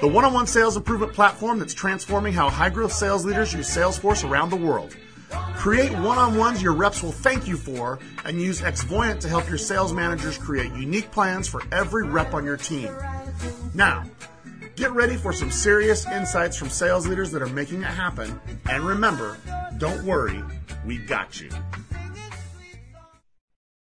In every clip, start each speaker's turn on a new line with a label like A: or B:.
A: the one on one sales improvement platform that's transforming how high growth sales leaders use Salesforce around the world. Create one on ones your reps will thank you for and use Xvoyant to help your sales managers create unique plans for every rep on your team. Now, get ready for some serious insights from sales leaders that are making it happen. And remember, don't worry, we got you.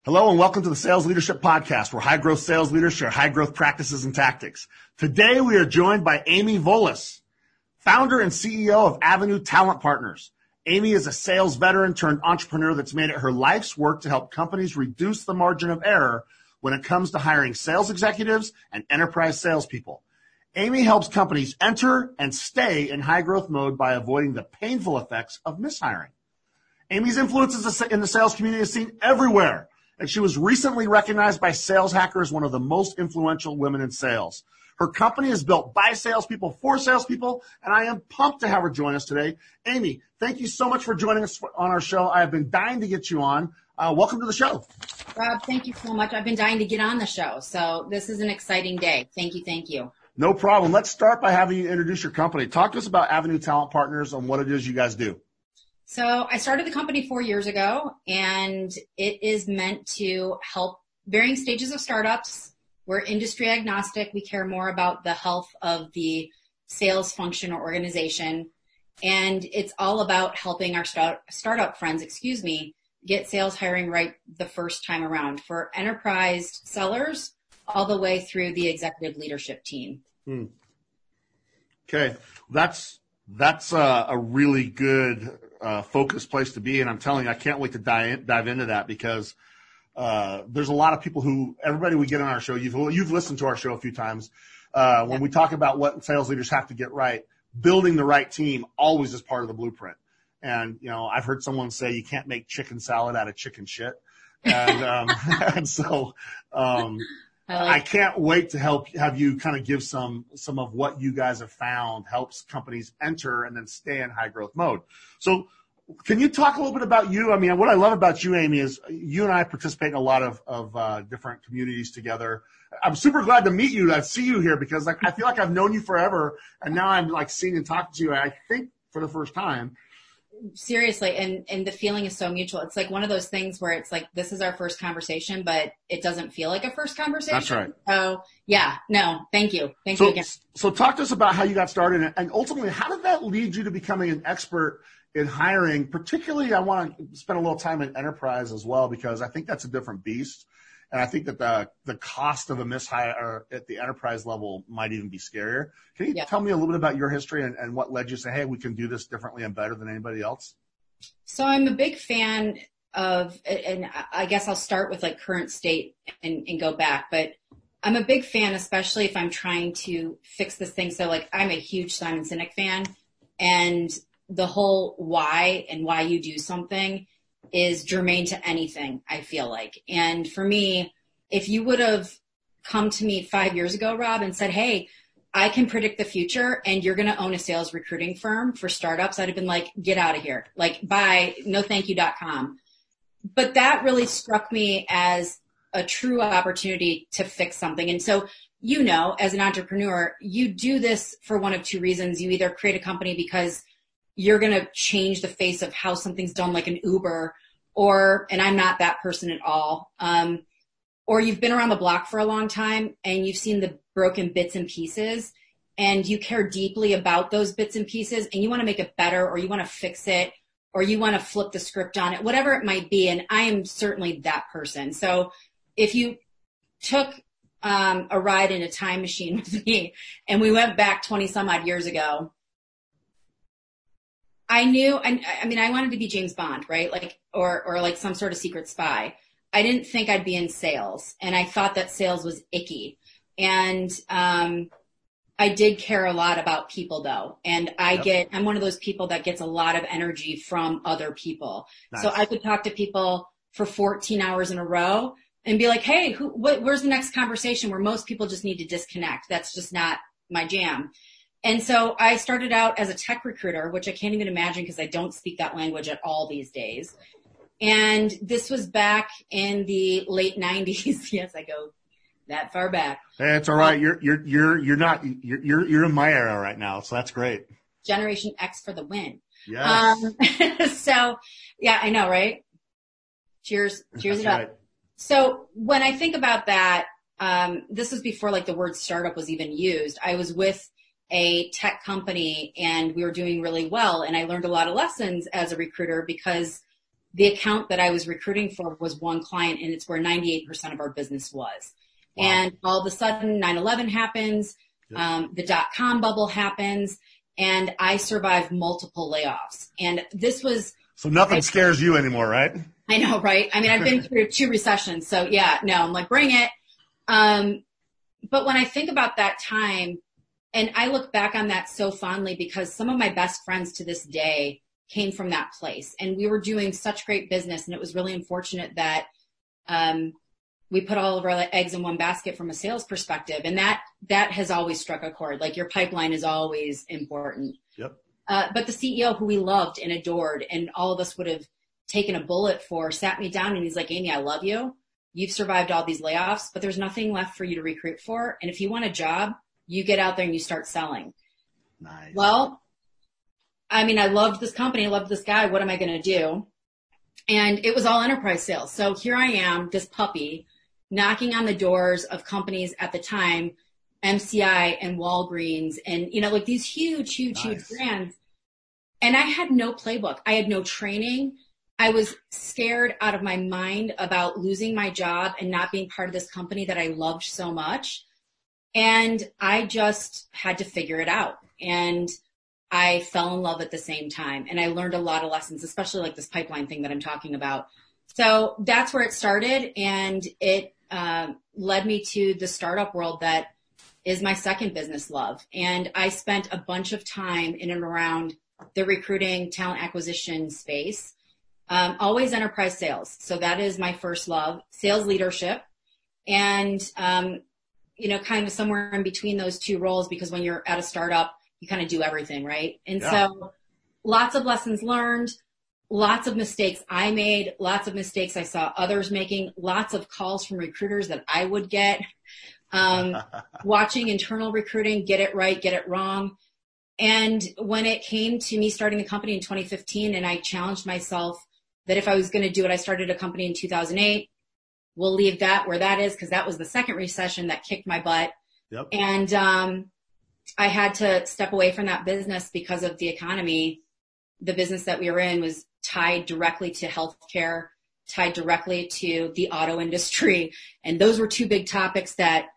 A: Hello and welcome to the Sales Leadership Podcast, where high growth sales leaders share high growth practices and tactics. Today we are joined by Amy Volas, founder and CEO of Avenue Talent Partners. Amy is a sales veteran turned entrepreneur that's made it her life's work to help companies reduce the margin of error when it comes to hiring sales executives and enterprise salespeople. Amy helps companies enter and stay in high growth mode by avoiding the painful effects of mishiring. Amy's influence in the sales community is seen everywhere and she was recently recognized by Sales Hacker as one of the most influential women in sales. Her company is built by salespeople for salespeople, and I am pumped to have her join us today. Amy, thank you so much for joining us on our show. I have been dying to get you on. Uh, welcome to the show.
B: Rob, thank you so much. I've been dying to get on the show. So this is an exciting day. Thank you. Thank you.
A: No problem. Let's start by having you introduce your company. Talk to us about Avenue Talent Partners and what it is you guys do.
B: So I started the company four years ago and it is meant to help varying stages of startups. We're industry agnostic. We care more about the health of the sales function or organization. And it's all about helping our start, startup friends, excuse me, get sales hiring right the first time around for enterprise sellers all the way through the executive leadership team. Hmm.
A: Okay. That's, that's a, a really good uh, place to be. And I'm telling you, I can't wait to dive, dive into that because uh, there's a lot of people who everybody we get on our show. You've you've listened to our show a few times. Uh, when we talk about what sales leaders have to get right, building the right team always is part of the blueprint. And you know, I've heard someone say you can't make chicken salad out of chicken shit. And, um, and so, um, I, like I can't wait to help have you kind of give some some of what you guys have found helps companies enter and then stay in high growth mode. So can you talk a little bit about you? I mean, what I love about you, Amy, is you and I participate in a lot of, of uh, different communities together. I'm super glad to meet you. I see you here because like, I feel like I've known you forever, and now I'm like seeing and talking to you. I think for the first time
B: seriously and and the feeling is so mutual. It's like one of those things where it's like this is our first conversation but it doesn't feel like a first conversation.
A: That's right.
B: So yeah no thank you. Thank
A: so,
B: you again.
A: so talk to us about how you got started and ultimately how did that lead you to becoming an expert in hiring? Particularly i want to spend a little time in enterprise as well because i think that's a different beast I think that the the cost of a mishire at the enterprise level might even be scarier. Can you tell me a little bit about your history and, and what led you to say, hey, we can do this differently and better than anybody else?
B: So I'm a big fan of, and I guess I'll start with like current state and, and go back, but I'm a big fan, especially if I'm trying to fix this thing. So like I'm a huge Simon Sinek fan and the whole why and why you do something is germane to anything, I feel like. And for me, if you would have come to me five years ago, Rob, and said, Hey, I can predict the future and you're going to own a sales recruiting firm for startups, I'd have been like, get out of here. Like, bye, no thank you.com. But that really struck me as a true opportunity to fix something. And so, you know, as an entrepreneur, you do this for one of two reasons. You either create a company because you're going to change the face of how something's done, like an Uber, or, and I'm not that person at all. Um, or you've been around the block for a long time and you've seen the broken bits and pieces and you care deeply about those bits and pieces and you want to make it better or you want to fix it or you want to flip the script on it, whatever it might be. And I am certainly that person. So if you took um, a ride in a time machine with me and we went back 20 some odd years ago, I knew, I, I mean, I wanted to be James Bond, right? Like, or, or like some sort of secret spy. I didn't think I'd be in sales and I thought that sales was icky. And, um, I did care a lot about people though. And I yep. get, I'm one of those people that gets a lot of energy from other people. Nice. So I could talk to people for 14 hours in a row and be like, Hey, who, what, where's the next conversation where most people just need to disconnect? That's just not my jam. And so I started out as a tech recruiter, which I can't even imagine because I don't speak that language at all these days. And this was back in the late 90s. yes, I go that far back.
A: Hey, it's all right. You're you're you're you're not you're you're you're in my era right now, so that's great.
B: Generation X for the win.
A: Yeah. Um,
B: so yeah, I know, right? Cheers, cheers that's it up. Right. So when I think about that, um, this was before like the word startup was even used. I was with a tech company and we were doing really well, and I learned a lot of lessons as a recruiter because the account that I was recruiting for was one client, and it's where 98% of our business was. Wow. And all of a sudden 9-11 happens, yep. um, the dot com bubble happens, and I survived multiple layoffs. And this was.
A: So nothing I, scares you anymore, right?
B: I know, right? I mean, I've been through two recessions. So yeah, no, I'm like, bring it. Um, but when I think about that time, and I look back on that so fondly because some of my best friends to this day came from that place. And we were doing such great business and it was really unfortunate that um, we put all of our eggs in one basket from a sales perspective. And that that has always struck a chord. Like your pipeline is always important.
A: Yep.
B: Uh, but the ceo who we loved and adored and all of us would have taken a bullet for sat me down and he's like amy i love you. You've survived all these layoffs but there's nothing left for you to recruit for. And if you want a job you get out there and you start selling
A: nice
B: well i mean i loved this company i loved this guy what am i going to do and it was all enterprise sales so here i am this puppy knocking on the doors of companies at the time, MCI and Walgreens and, you know, like these huge, huge, nice. huge brands. And I had no playbook. I had no training. I was scared out of my mind about losing my job and not being part of this company that I loved so much. And I just had to figure it out. And I fell in love at the same time. And I learned a lot of lessons, especially like this pipeline thing that I'm talking about. So that's where it started. And it uh, led me to the startup world that is my second business love. And I spent a bunch of time in and around the recruiting talent acquisition space. Um, always enterprise sales. So that is my first love, sales leadership. And, um, you know, kind of somewhere in between those two roles because when you're at a startup, you kind of do everything, right? And yeah. so lots of lessons learned, lots of mistakes I made, lots of mistakes I saw others making, lots of calls from recruiters that I would get, um, watching internal recruiting, get it right, get it wrong. And when it came to me starting the company in 2015 and I challenged myself that if I was going to do it, I started a company in 2008. We'll leave that where that is because that was the second recession that kicked my butt.
A: Yep.
B: And, um, I had to step away from that business because of the economy. The business that we were in was tied directly to healthcare, tied directly to the auto industry. And those were two big topics that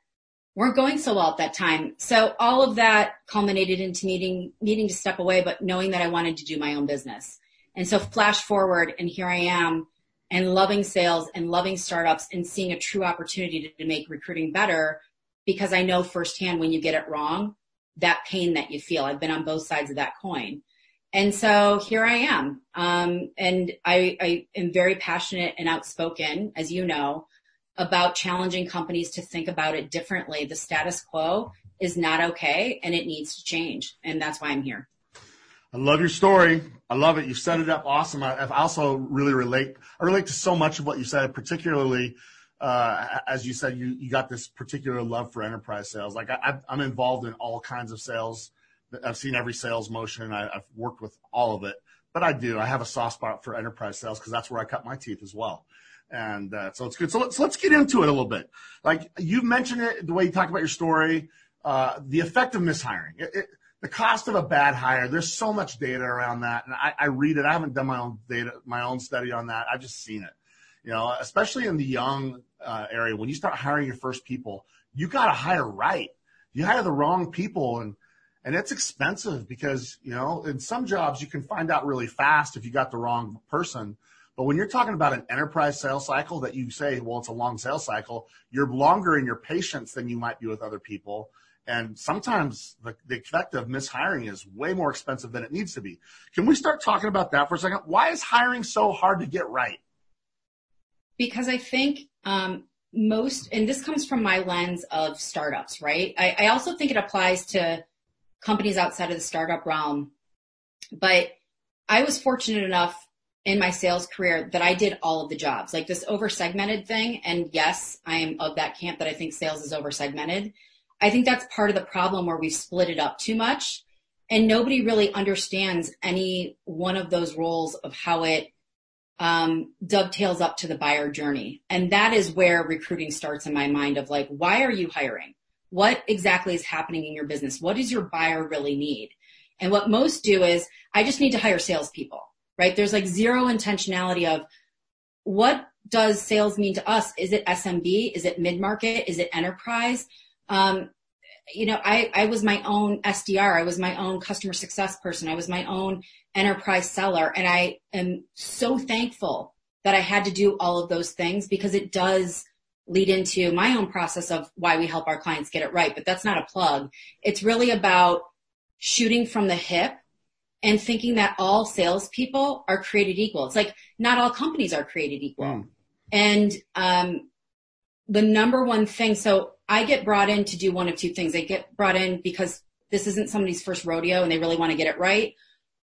B: weren't going so well at that time. So all of that culminated into needing, needing to step away, but knowing that I wanted to do my own business. And so flash forward and here I am and loving sales and loving startups and seeing a true opportunity to, to make recruiting better because I know firsthand when you get it wrong, that pain that you feel. I've been on both sides of that coin. And so here I am. Um, and I, I am very passionate and outspoken, as you know, about challenging companies to think about it differently. The status quo is not okay and it needs to change. And that's why I'm here.
A: I love your story. I love it. You set it up awesome. I, I also really relate. I relate to so much of what you said, particularly uh, as you said, you, you got this particular love for enterprise sales. Like I, I'm involved in all kinds of sales I've seen every sales motion. I, have worked with all of it, but I do. I have a soft spot for enterprise sales because that's where I cut my teeth as well. And uh, so it's good. So let's let's get into it a little bit. Like you mentioned it, the way you talked about your story, uh, the effect of mishiring, it, it, the cost of a bad hire. There's so much data around that, and I, I read it. I haven't done my own data, my own study on that. I've just seen it. You know, especially in the young uh, area, when you start hiring your first people, you got to hire right. You hire the wrong people, and and it's expensive because you know in some jobs you can find out really fast if you got the wrong person but when you're talking about an enterprise sales cycle that you say well it's a long sales cycle you're longer in your patience than you might be with other people and sometimes the, the effect of mishiring is way more expensive than it needs to be. Can we start talking about that for a second? Why is hiring so hard to get right?
B: Because I think um, most, and this comes from my lens of startups, right? I, I also think it applies to companies outside of the startup realm. But I was fortunate enough in my sales career that I did all of the jobs, like this over segmented thing. And yes, I am of that camp that I think sales is over segmented. I think that's part of the problem where we've split it up too much and nobody really understands any one of those roles of how it um, dovetails up to the buyer journey. And that is where recruiting starts in my mind of like, why are you hiring? What exactly is happening in your business? What does your buyer really need? And what most do is, I just need to hire salespeople, right? There's like zero intentionality of what does sales mean to us? Is it SMB? Is it mid market? Is it enterprise? Um, you know, I, I was my own SDR. I was my own customer success person. I was my own enterprise seller. And I am so thankful that I had to do all of those things because it does lead into my own process of why we help our clients get it right. But that's not a plug. It's really about shooting from the hip and thinking that all salespeople are created equal. It's like not all companies are created equal. Mm. And um, the number one thing, so I get brought in to do one of two things. I get brought in because this isn't somebody's first rodeo and they really want to get it right,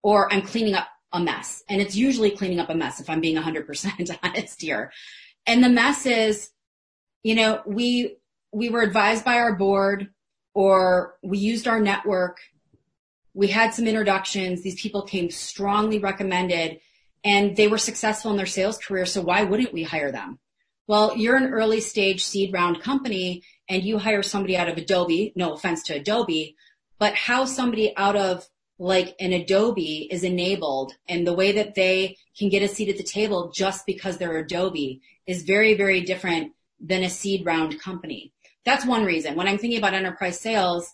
B: or I'm cleaning up a mess. And it's usually cleaning up a mess if I'm being 100% honest here. And the mess is, you know, we, we were advised by our board or we used our network. We had some introductions. These people came strongly recommended and they were successful in their sales career. So why wouldn't we hire them? Well, you're an early stage seed round company and you hire somebody out of Adobe, no offense to Adobe, but how somebody out of like an Adobe is enabled and the way that they can get a seat at the table just because they're Adobe is very, very different than a seed round company. That's one reason. When I'm thinking about enterprise sales,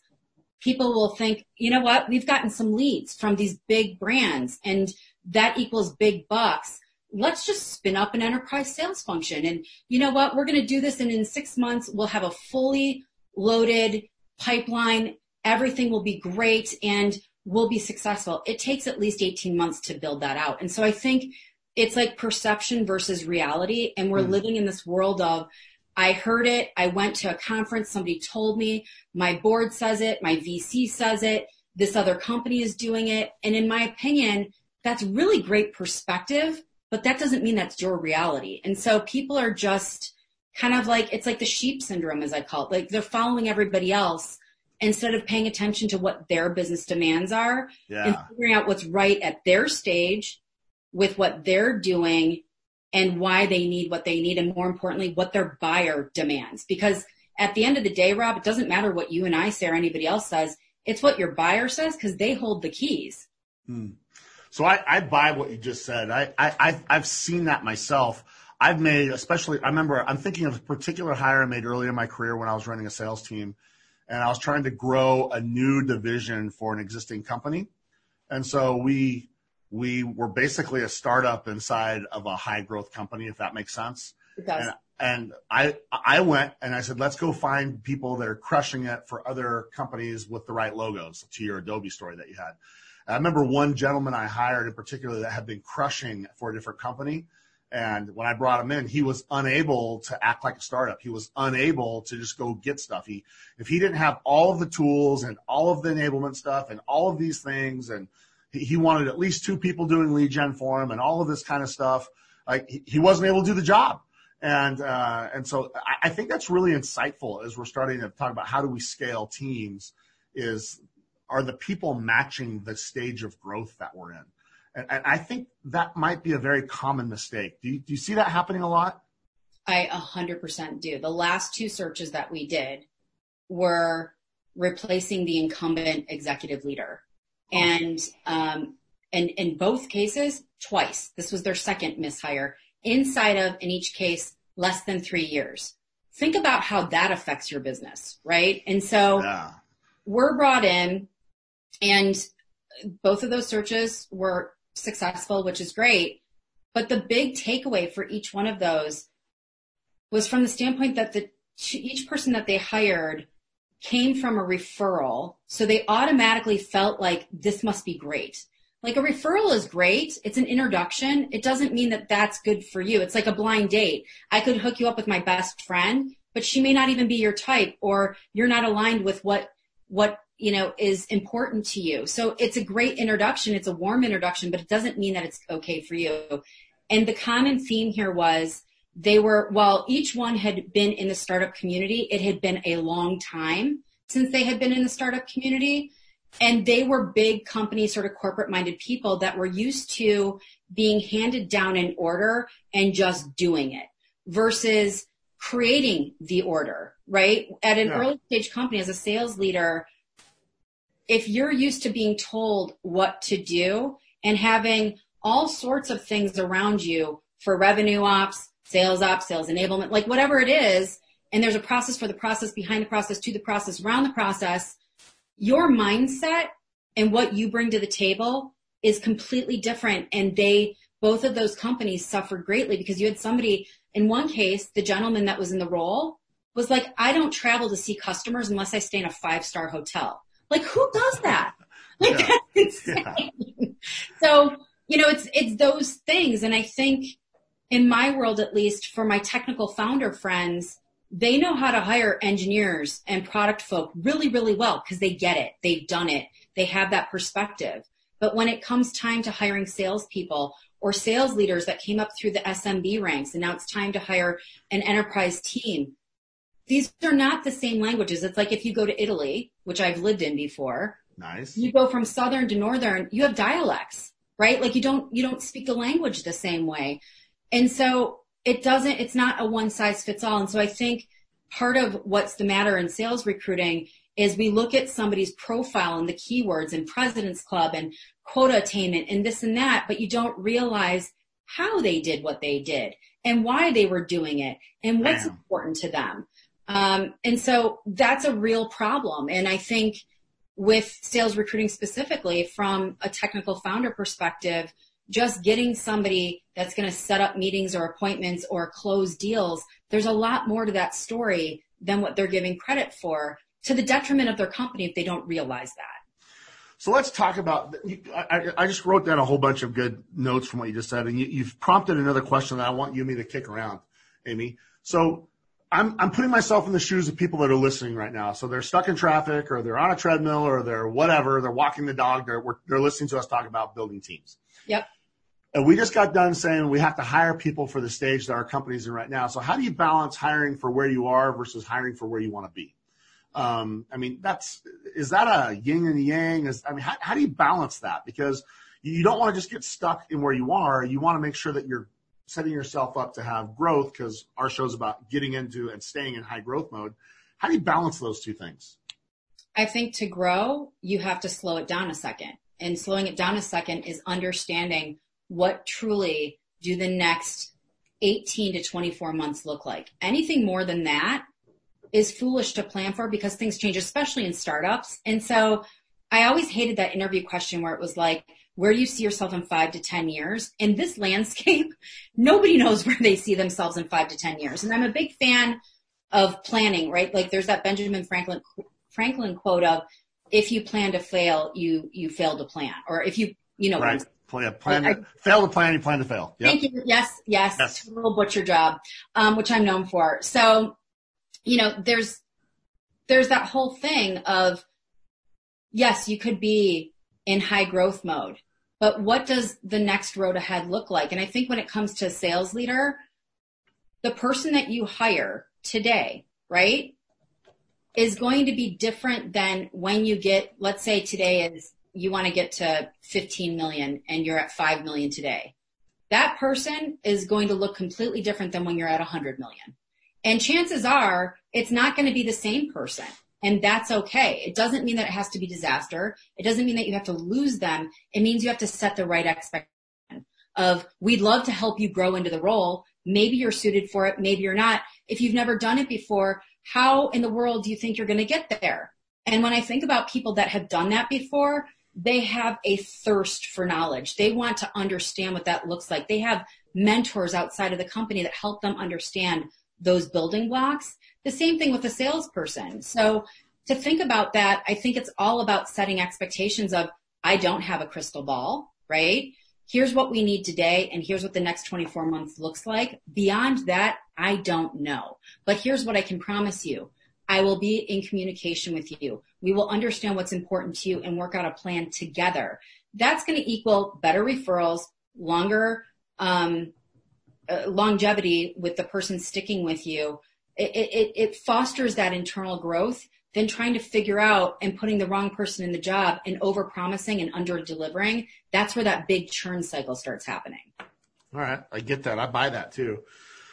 B: people will think, you know what? We've gotten some leads from these big brands and that equals big bucks let's just spin up an enterprise sales function. And you know what? We're going to do this and in six months, we'll have a fully loaded pipeline. Everything will be great and we'll be successful. It takes at least 18 months to build that out. And so I think it's like perception versus reality. And we're mm. living in this world of, I heard it. I went to a conference. Somebody told me my board says it. My VC says it. This other company is doing it. And in my opinion, that's really great perspective but that doesn't mean that's your reality. And so people are just kind of like, it's like the sheep syndrome, as I call it. Like they're following everybody else instead of paying attention to what their business demands are yeah. and figuring out what's right at their stage with what they're doing and why they need what they need. And more importantly, what their buyer demands. Because at the end of the day, Rob, it doesn't matter what you and I say or anybody else says. It's what your buyer says because they hold the keys.
A: Hmm. So I, I buy what you just said. I, I, I've seen that myself. I've made, especially, I remember, I'm thinking of a particular hire I made earlier in my career when I was running a sales team and I was trying to grow a new division for an existing company. And so we, we were basically a startup inside of a high growth company, if that makes sense.
B: It does.
A: And, and I, I went and I said, let's go find people that are crushing it for other companies with the right logos to your Adobe story that you had. I remember one gentleman I hired in particular that had been crushing for a different company. And when I brought him in, he was unable to act like a startup. He was unable to just go get stuff. He, if he didn't have all of the tools and all of the enablement stuff and all of these things, and he, he wanted at least two people doing lead gen for him and all of this kind of stuff, like he, he wasn't able to do the job. And, uh, and so I, I think that's really insightful as we're starting to talk about how do we scale teams is are the people matching the stage of growth that we're in? And, and I think that might be a very common mistake. Do you, do you see that happening a lot?
B: I 100% do. The last two searches that we did were replacing the incumbent executive leader. And, um, and in both cases, twice. This was their second mishire inside of, in each case, less than three years. Think about how that affects your business, right? And so yeah. we're brought in and both of those searches were successful, which is great. But the big takeaway for each one of those was from the standpoint that the each person that they hired came from a referral. So they automatically felt like this must be great. Like a referral is great. It's an introduction. It doesn't mean that that's good for you. It's like a blind date. I could hook you up with my best friend, but she may not even be your type or you're not aligned with what, what, you know, is important to you. So it's a great introduction. It's a warm introduction, but it doesn't mean that it's okay for you. And the common theme here was they were, while each one had been in the startup community, it had been a long time since they had been in the startup community. And they were big company, sort of corporate minded people that were used to being handed down an order and just doing it versus creating the order, right? At an yeah. early stage company as a sales leader, if you're used to being told what to do and having all sorts of things around you for revenue ops, sales ops, sales enablement, like whatever it is, and there's a process for the process, behind the process, to the process, around the process, your mindset and what you bring to the table is completely different. And they, both of those companies suffered greatly because you had somebody, in one case, the gentleman that was in the role was like, I don't travel to see customers unless I stay in a five star hotel. Like who does that? Like yeah. that's insane. Yeah. So, you know, it's, it's those things. And I think in my world, at least for my technical founder friends, they know how to hire engineers and product folk really, really well because they get it. They've done it. They have that perspective. But when it comes time to hiring salespeople or sales leaders that came up through the SMB ranks and now it's time to hire an enterprise team, these are not the same languages. It's like if you go to Italy, which I've lived in before.
A: Nice.
B: You go from southern to northern, you have dialects, right? Like you don't you don't speak the language the same way. And so it doesn't, it's not a one size fits all. And so I think part of what's the matter in sales recruiting is we look at somebody's profile and the keywords and president's club and quota attainment and this and that, but you don't realize how they did what they did and why they were doing it and what's important to them. Um, and so that's a real problem. And I think with sales recruiting specifically from a technical founder perspective, just getting somebody that's going to set up meetings or appointments or close deals, there's a lot more to that story than what they're giving credit for to the detriment of their company if they don't realize that.
A: So let's talk about. I, I, just wrote down a whole bunch of good notes from what you just said, and you, have prompted another question that I want you and me to kick around, Amy. So I'm I'm putting myself in the shoes of people that are listening right now. So they're stuck in traffic, or they're on a treadmill, or they're whatever. They're walking the dog. They're they're listening to us talk about building teams.
B: Yep.
A: And we just got done saying we have to hire people for the stage that our company's in right now. So how do you balance hiring for where you are versus hiring for where you want to be? Um, I mean, that's is that a yin and yang? Is I mean, how, how do you balance that? Because you don't want to just get stuck in where you are. You want to make sure that you're setting yourself up to have growth because our show's about getting into and staying in high growth mode. How do you balance those two things?
B: I think to grow, you have to slow it down a second. And slowing it down a second is understanding what truly do the next 18 to 24 months look like. Anything more than that is foolish to plan for because things change, especially in startups. And so I always hated that interview question where it was like, where you see yourself in five to 10 years? In this landscape, nobody knows where they see themselves in five to 10 years. And I'm a big fan of planning, right? Like there's that Benjamin Franklin, Franklin quote of, if you plan to fail, you, you fail to plan. Or if you, you know,
A: right. Plan, plan I, fail to plan, you plan to fail.
B: Yep. Thank you. Yes, yes. yes. Total butcher job, um, which I'm known for. So, you know, there's, there's that whole thing of, yes, you could be in high growth mode, but what does the next road ahead look like? And I think when it comes to sales leader, the person that you hire today, right, is going to be different than when you get, let's say today is you want to get to 15 million and you're at 5 million today. That person is going to look completely different than when you're at 100 million. And chances are it's not going to be the same person. And that's okay. It doesn't mean that it has to be disaster. It doesn't mean that you have to lose them. It means you have to set the right expectation of we'd love to help you grow into the role. Maybe you're suited for it. Maybe you're not. If you've never done it before, how in the world do you think you're going to get there? And when I think about people that have done that before, they have a thirst for knowledge. They want to understand what that looks like. They have mentors outside of the company that help them understand those building blocks. The same thing with a salesperson. So to think about that, I think it's all about setting expectations of, I don't have a crystal ball, right? Here's what we need today and here's what the next 24 months looks like. Beyond that, I don't know. But here's what I can promise you. I will be in communication with you. We will understand what's important to you and work out a plan together. That's going to equal better referrals, longer um, uh, longevity with the person sticking with you. It, it, it fosters that internal growth than trying to figure out and putting the wrong person in the job and over promising and under delivering. That's where that big churn cycle starts happening.
A: All right. I get that. I buy that too.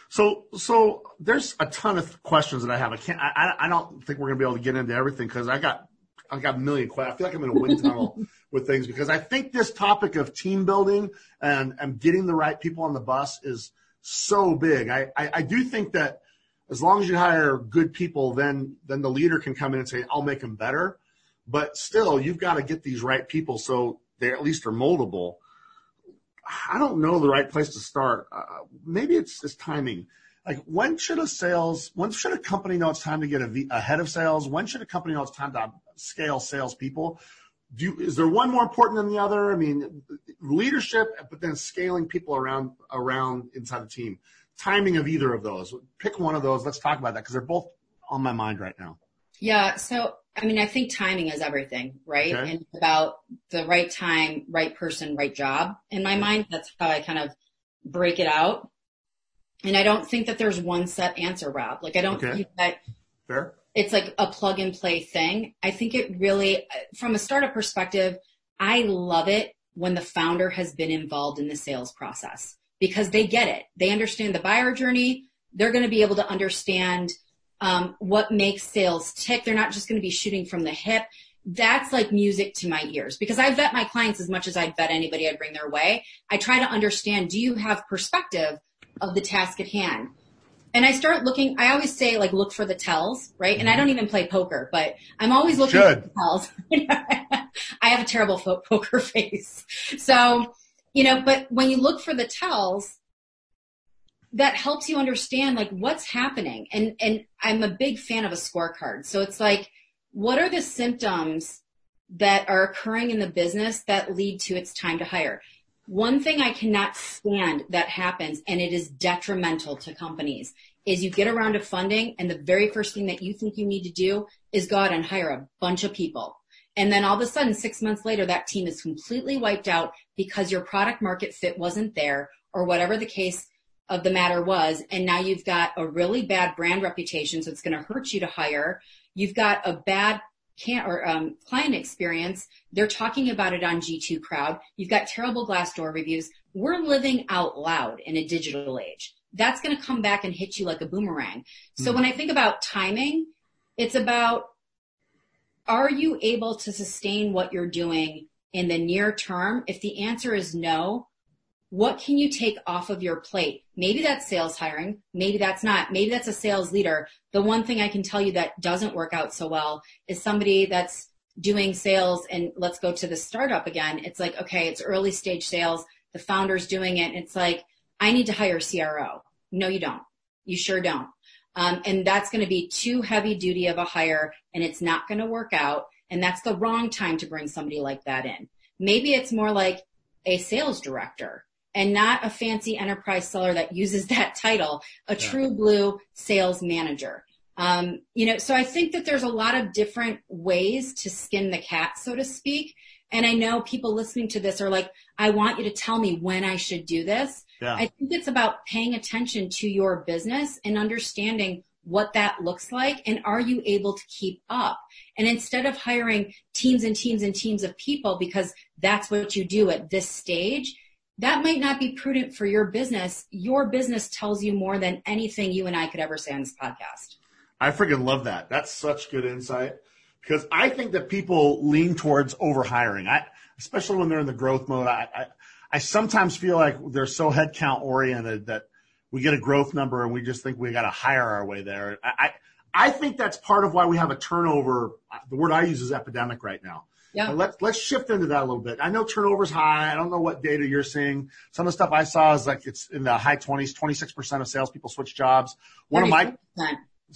A: So, so there's a ton of questions that I have. I can't, I, I don't think we're going to be able to get into everything because I got, I got a million questions. I feel like I'm in a wind tunnel with things because I think this topic of team building and, and getting the right people on the bus is so big. I, I, I do think that as long as you hire good people, then then the leader can come in and say, "I'll make them better." But still, you've got to get these right people so they at least are moldable. I don't know the right place to start. Uh, maybe it's it's timing. Like when should a sales, when should a company know it's time to get a, v, a head of sales? When should a company know it's time to scale salespeople? Do you, is there one more important than the other? I mean, leadership, but then scaling people around around inside the team timing of either of those. Pick one of those. Let's talk about that because they're both on my mind right now.
B: Yeah. So, I mean, I think timing is everything, right? Okay. And about the right time, right person, right job. In my mind, that's how I kind of break it out. And I don't think that there's one set answer, Rob. Like I don't okay. think that
A: Fair.
B: It's like a plug and play thing. I think it really, from a startup perspective, I love it when the founder has been involved in the sales process because they get it. They understand the buyer journey. They're going to be able to understand um, what makes sales tick. They're not just going to be shooting from the hip. That's like music to my ears because I vet my clients as much as I'd vet anybody I'd bring their way. I try to understand, do you have perspective of the task at hand? And I start looking, I always say like look for the tells, right? And I mm-hmm. don't even play poker, but I'm always looking Should. for the tells. I have a terrible poker face. So you know, but when you look for the tells, that helps you understand like what's happening. And, and I'm a big fan of a scorecard. So it's like, what are the symptoms that are occurring in the business that lead to it's time to hire? One thing I cannot stand that happens, and it is detrimental to companies, is you get around to funding and the very first thing that you think you need to do is go out and hire a bunch of people. And then all of a sudden, six months later, that team is completely wiped out because your product market fit wasn't there or whatever the case of the matter was. And now you've got a really bad brand reputation. So it's going to hurt you to hire. You've got a bad can or um, client experience. They're talking about it on G2 Crowd. You've got terrible Glassdoor reviews. We're living out loud in a digital age. That's going to come back and hit you like a boomerang. So mm. when I think about timing, it's about are you able to sustain what you're doing in the near term? If the answer is no, what can you take off of your plate? Maybe that's sales hiring. Maybe that's not. Maybe that's a sales leader. The one thing I can tell you that doesn't work out so well is somebody that's doing sales and let's go to the startup again. It's like, okay, it's early stage sales. The founder's doing it. it's like, I need to hire a CRO. No, you don't. You sure don't. Um, and that's going to be too heavy duty of a hire and it's not going to work out. And that's the wrong time to bring somebody like that in. Maybe it's more like a sales director and not a fancy enterprise seller that uses that title, a yeah. true blue sales manager. Um, you know, so I think that there's a lot of different ways to skin the cat, so to speak. And I know people listening to this are like, I want you to tell me when I should do this. Yeah. I think it's about paying attention to your business and understanding what that looks like and are you able to keep up? And instead of hiring teams and teams and teams of people because that's what you do at this stage, that might not be prudent for your business. Your business tells you more than anything you and I could ever say on this podcast.
A: I freaking love that. That's such good insight because I think that people lean towards overhiring. I, especially when they're in the growth mode. I, I, I sometimes feel like they're so headcount oriented that we get a growth number and we just think we got to hire our way there. I, I think that's part of why we have a turnover. The word I use is epidemic right now. Yeah. let's let's shift into that a little bit. I know turnover's high. I don't know what data you're seeing. Some of the stuff I saw is like it's in the high 20s, 26% of salespeople switch jobs. One of my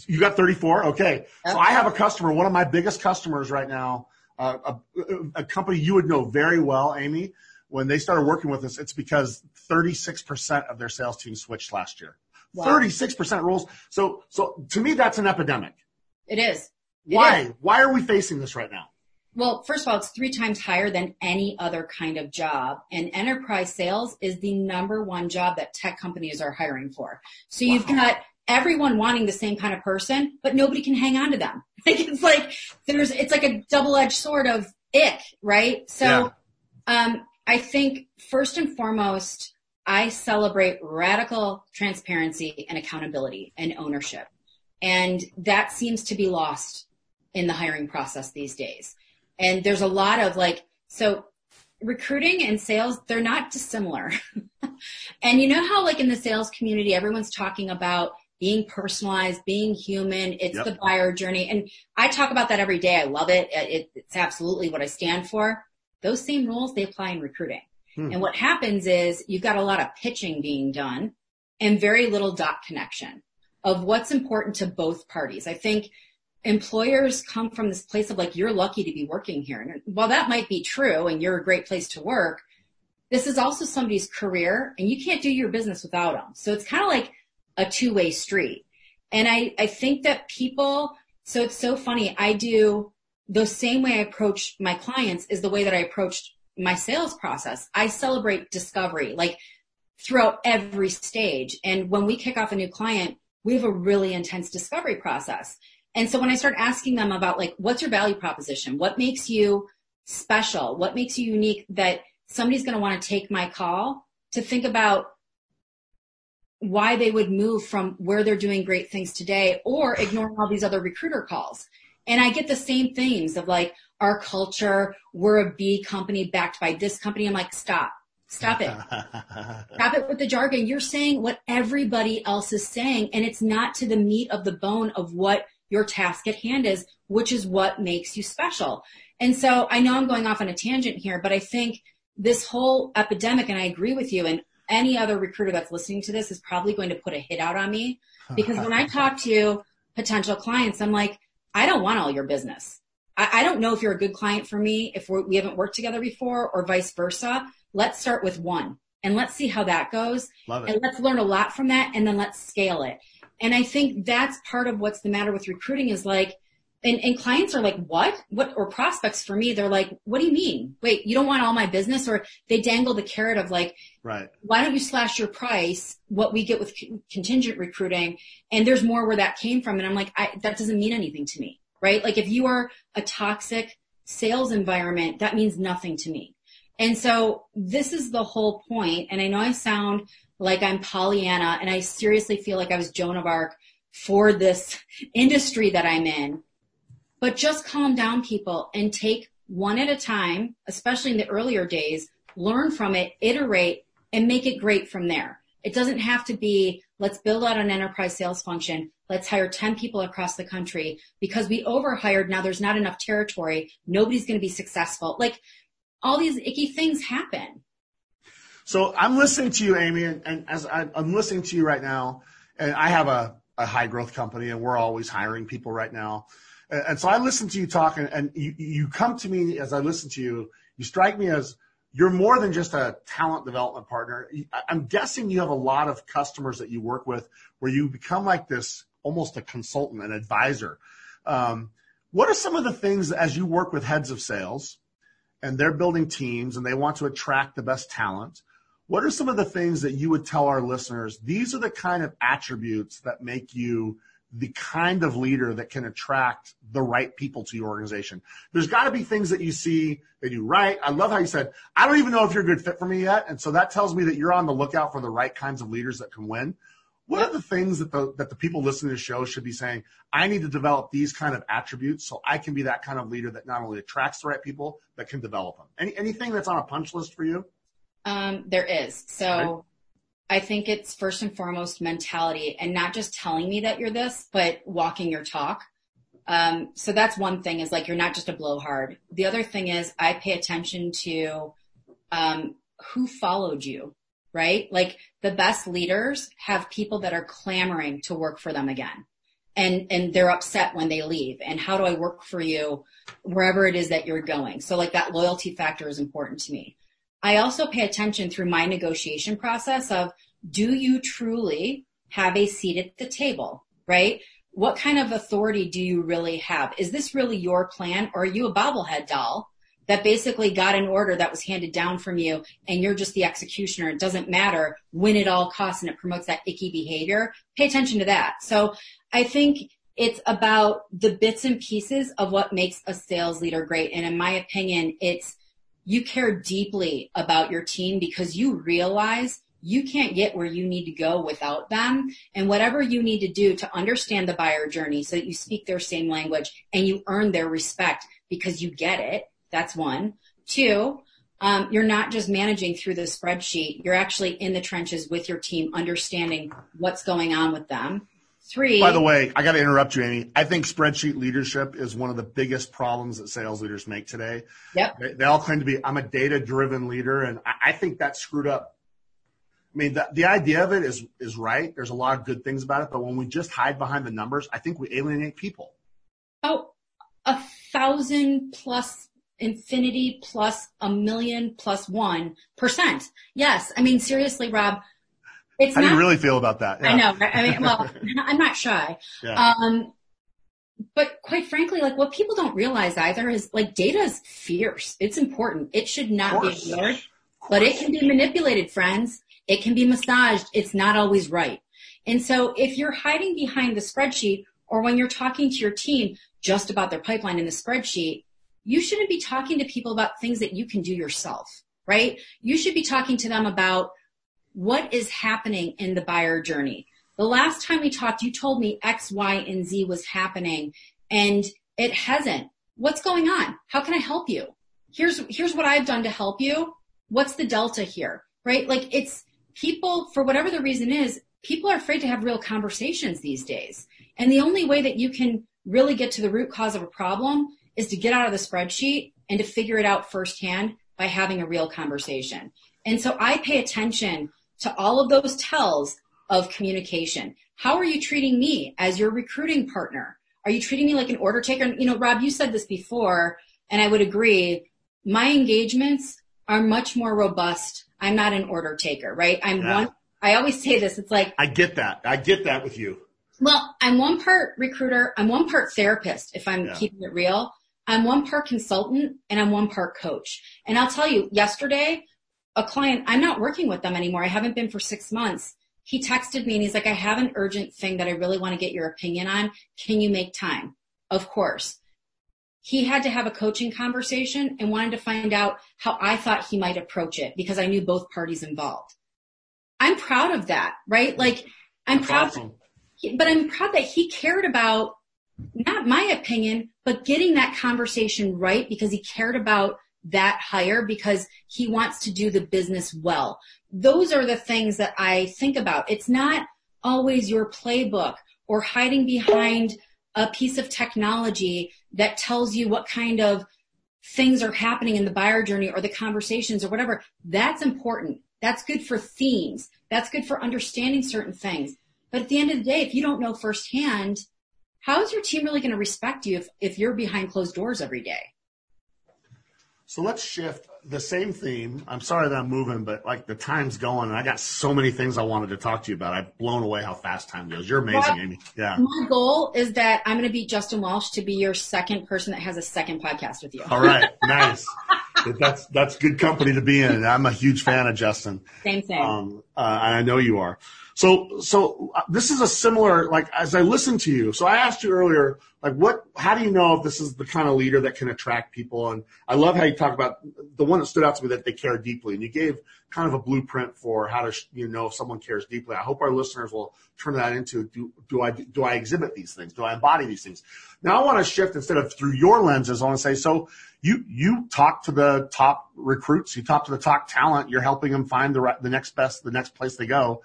A: You got 34? Okay. So I have a customer, one of my biggest customers right now, uh, a, a, company you would know very well, Amy. When they started working with us, it's because 36% of their sales team switched last year. Wow. 36% rules. So, so to me, that's an epidemic.
B: It is.
A: It Why? Is. Why are we facing this right now?
B: Well, first of all, it's three times higher than any other kind of job. And enterprise sales is the number one job that tech companies are hiring for. So wow. you've got everyone wanting the same kind of person, but nobody can hang on to them. Like it's like there's it's like a double edged sword of ick, right? So yeah. um, I think first and foremost, I celebrate radical transparency and accountability and ownership. And that seems to be lost in the hiring process these days. And there's a lot of like, so recruiting and sales, they're not dissimilar. and you know how like in the sales community, everyone's talking about being personalized, being human. It's yep. the buyer journey. And I talk about that every day. I love it. it. It's absolutely what I stand for. Those same rules, they apply in recruiting. Hmm. And what happens is you've got a lot of pitching being done and very little dot connection of what's important to both parties. I think employers come from this place of like, you're lucky to be working here. And while that might be true and you're a great place to work, this is also somebody's career and you can't do your business without them. So it's kind of like a two way street. And I, I think that people, so it's so funny. I do the same way I approach my clients is the way that I approached my sales process. I celebrate discovery like throughout every stage. And when we kick off a new client, we have a really intense discovery process. And so when I start asking them about like, what's your value proposition? What makes you special? What makes you unique that somebody's going to want to take my call to think about why they would move from where they're doing great things today or ignoring all these other recruiter calls. And I get the same themes of like our culture, we're a B company backed by this company. I'm like, stop, stop it. stop it with the jargon. You're saying what everybody else is saying and it's not to the meat of the bone of what your task at hand is, which is what makes you special. And so I know I'm going off on a tangent here, but I think this whole epidemic, and I agree with you, and any other recruiter that's listening to this is probably going to put a hit out on me because when I talk to potential clients, I'm like, I don't want all your business. I, I don't know if you're a good client for me, if we haven't worked together before or vice versa. Let's start with one and let's see how that goes. And let's learn a lot from that and then let's scale it. And I think that's part of what's the matter with recruiting is like, and, and clients are like, what? What, or prospects for me, they're like, what do you mean? Wait, you don't want all my business? Or they dangle the carrot of like,
A: right.
B: why don't you slash your price? What we get with contingent recruiting. And there's more where that came from. And I'm like, I, that doesn't mean anything to me, right? Like if you are a toxic sales environment, that means nothing to me. And so this is the whole point. And I know I sound like I'm Pollyanna and I seriously feel like I was Joan of Arc for this industry that I'm in but just calm down people and take one at a time, especially in the earlier days, learn from it, iterate, and make it great from there. It doesn't have to be, let's build out an enterprise sales function. Let's hire 10 people across the country because we overhired. Now there's not enough territory. Nobody's going to be successful. Like all these icky things happen.
A: So I'm listening to you, Amy, and, and as I, I'm listening to you right now, and I have a, a high growth company and we're always hiring people right now. And so I listen to you talk, and, and you, you come to me as I listen to you. You strike me as you're more than just a talent development partner. I'm guessing you have a lot of customers that you work with where you become like this, almost a consultant, an advisor. Um, what are some of the things as you work with heads of sales and they're building teams and they want to attract the best talent? What are some of the things that you would tell our listeners? These are the kind of attributes that make you the kind of leader that can attract the right people to your organization. There's got to be things that you see they do right. I love how you said, I don't even know if you're a good fit for me yet. And so that tells me that you're on the lookout for the right kinds of leaders that can win. What are the things that the, that the people listening to the show should be saying? I need to develop these kind of attributes so I can be that kind of leader that not only attracts the right people, but can develop them. Any, anything that's on a punch list for you?
B: Um, there is. So I think it's first and foremost mentality and not just telling me that you're this, but walking your talk. Um, so that's one thing is like you're not just a blowhard. The other thing is I pay attention to um, who followed you, right? Like the best leaders have people that are clamoring to work for them again. and and they're upset when they leave and how do i work for you wherever it is that you're going so like that loyalty factor is important to me i also pay attention through my negotiation process of do you truly have a seat at the table right what kind of authority do you really have is this really your plan or are you a bobblehead doll that basically got an order that was handed down from you and you're just the executioner. It doesn't matter when it all costs and it promotes that icky behavior. Pay attention to that. So I think it's about the bits and pieces of what makes a sales leader great. And in my opinion, it's you care deeply about your team because you realize you can't get where you need to go without them. And whatever you need to do to understand the buyer journey so that you speak their same language and you earn their respect because you get it. That's one. Two, um, you're not just managing through the spreadsheet. You're actually in the trenches with your team, understanding what's going on with them. Three.
A: By the way, I got to interrupt you, Amy. I think spreadsheet leadership is one of the biggest problems that sales leaders make today.
B: Yep.
A: They, they all claim to be, I'm a data driven leader. And I, I think that's screwed up. I mean, the, the idea of it is, is right. There's a lot of good things about it. But when we just hide behind the numbers, I think we alienate people.
B: Oh, a thousand plus infinity plus a million plus one percent. Yes. I mean, seriously, Rob,
A: it's How not, do you really feel about that?
B: Yeah. I know. I mean, well, I'm not shy. Yeah. Um, but quite frankly, like what people don't realize either is like data is fierce. It's important. It should not be ignored, but it can be manipulated, friends. It can be massaged. It's not always right. And so if you're hiding behind the spreadsheet or when you're talking to your team just about their pipeline in the spreadsheet, you shouldn't be talking to people about things that you can do yourself, right? You should be talking to them about what is happening in the buyer journey. The last time we talked, you told me X, Y, and Z was happening and it hasn't. What's going on? How can I help you? Here's, here's what I've done to help you. What's the delta here, right? Like it's people, for whatever the reason is, people are afraid to have real conversations these days. And the only way that you can really get to the root cause of a problem is to get out of the spreadsheet and to figure it out firsthand by having a real conversation. And so I pay attention to all of those tells of communication. How are you treating me as your recruiting partner? Are you treating me like an order taker? You know, Rob, you said this before, and I would agree. My engagements are much more robust. I'm not an order taker, right? I'm yeah. one. I always say this. It's like
A: I get that. I get that with you.
B: Well, I'm one part recruiter. I'm one part therapist. If I'm yeah. keeping it real, I'm one part consultant and I'm one part coach. And I'll tell you, yesterday, a client, I'm not working with them anymore. I haven't been for six months. He texted me and he's like, I have an urgent thing that I really want to get your opinion on. Can you make time? Of course. He had to have a coaching conversation and wanted to find out how I thought he might approach it because I knew both parties involved. I'm proud of that, right? Like I'm That's proud, awesome. but I'm proud that he cared about not my opinion, but getting that conversation right because he cared about that hire because he wants to do the business well. Those are the things that I think about. It's not always your playbook or hiding behind a piece of technology that tells you what kind of things are happening in the buyer journey or the conversations or whatever. That's important. That's good for themes. That's good for understanding certain things. But at the end of the day, if you don't know firsthand, how is your team really going to respect you if, if you're behind closed doors every day?
A: So let's shift the same theme. I'm sorry that I'm moving, but like the time's going and I got so many things I wanted to talk to you about. I've blown away how fast time goes. You're amazing, well, Amy. Yeah.
B: My goal is that I'm going to beat Justin Welsh to be your second person that has a second podcast with you.
A: All right. nice. That's, that's good company to be in. I'm a huge fan of Justin.
B: Same thing. Um,
A: uh, and I know you are. So, so uh, this is a similar, like, as I listen to you, so I asked you earlier, like, what, how do you know if this is the kind of leader that can attract people? And I love how you talk about the one that stood out to me that they care deeply. And you gave kind of a blueprint for how to, you know, if someone cares deeply. I hope our listeners will turn that into, do, do I, do I exhibit these things? Do I embody these things? Now I want to shift instead of through your lenses. I want to say, so you, you talk to the top recruits, you talk to the top talent, you're helping them find the, right the next best, the next place they go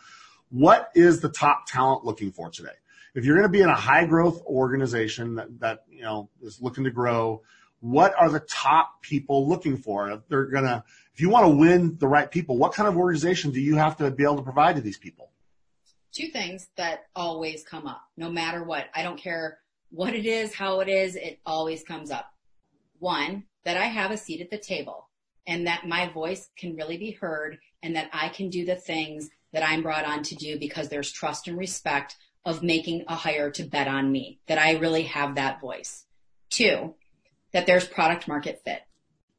A: what is the top talent looking for today? If you're going to be in a high growth organization that, that, you know, is looking to grow, what are the top people looking for? If they're going to, if you want to win the right people, what kind of organization do you have to be able to provide to these people?
B: two things that always come up, no matter what. I don't care what it is, how it is, it always comes up. One, that I have a seat at the table and that my voice can really be heard and that I can do the things that I'm brought on to do because there's trust and respect of making a hire to bet on me, that I really have that voice. Two, that there's product market fit,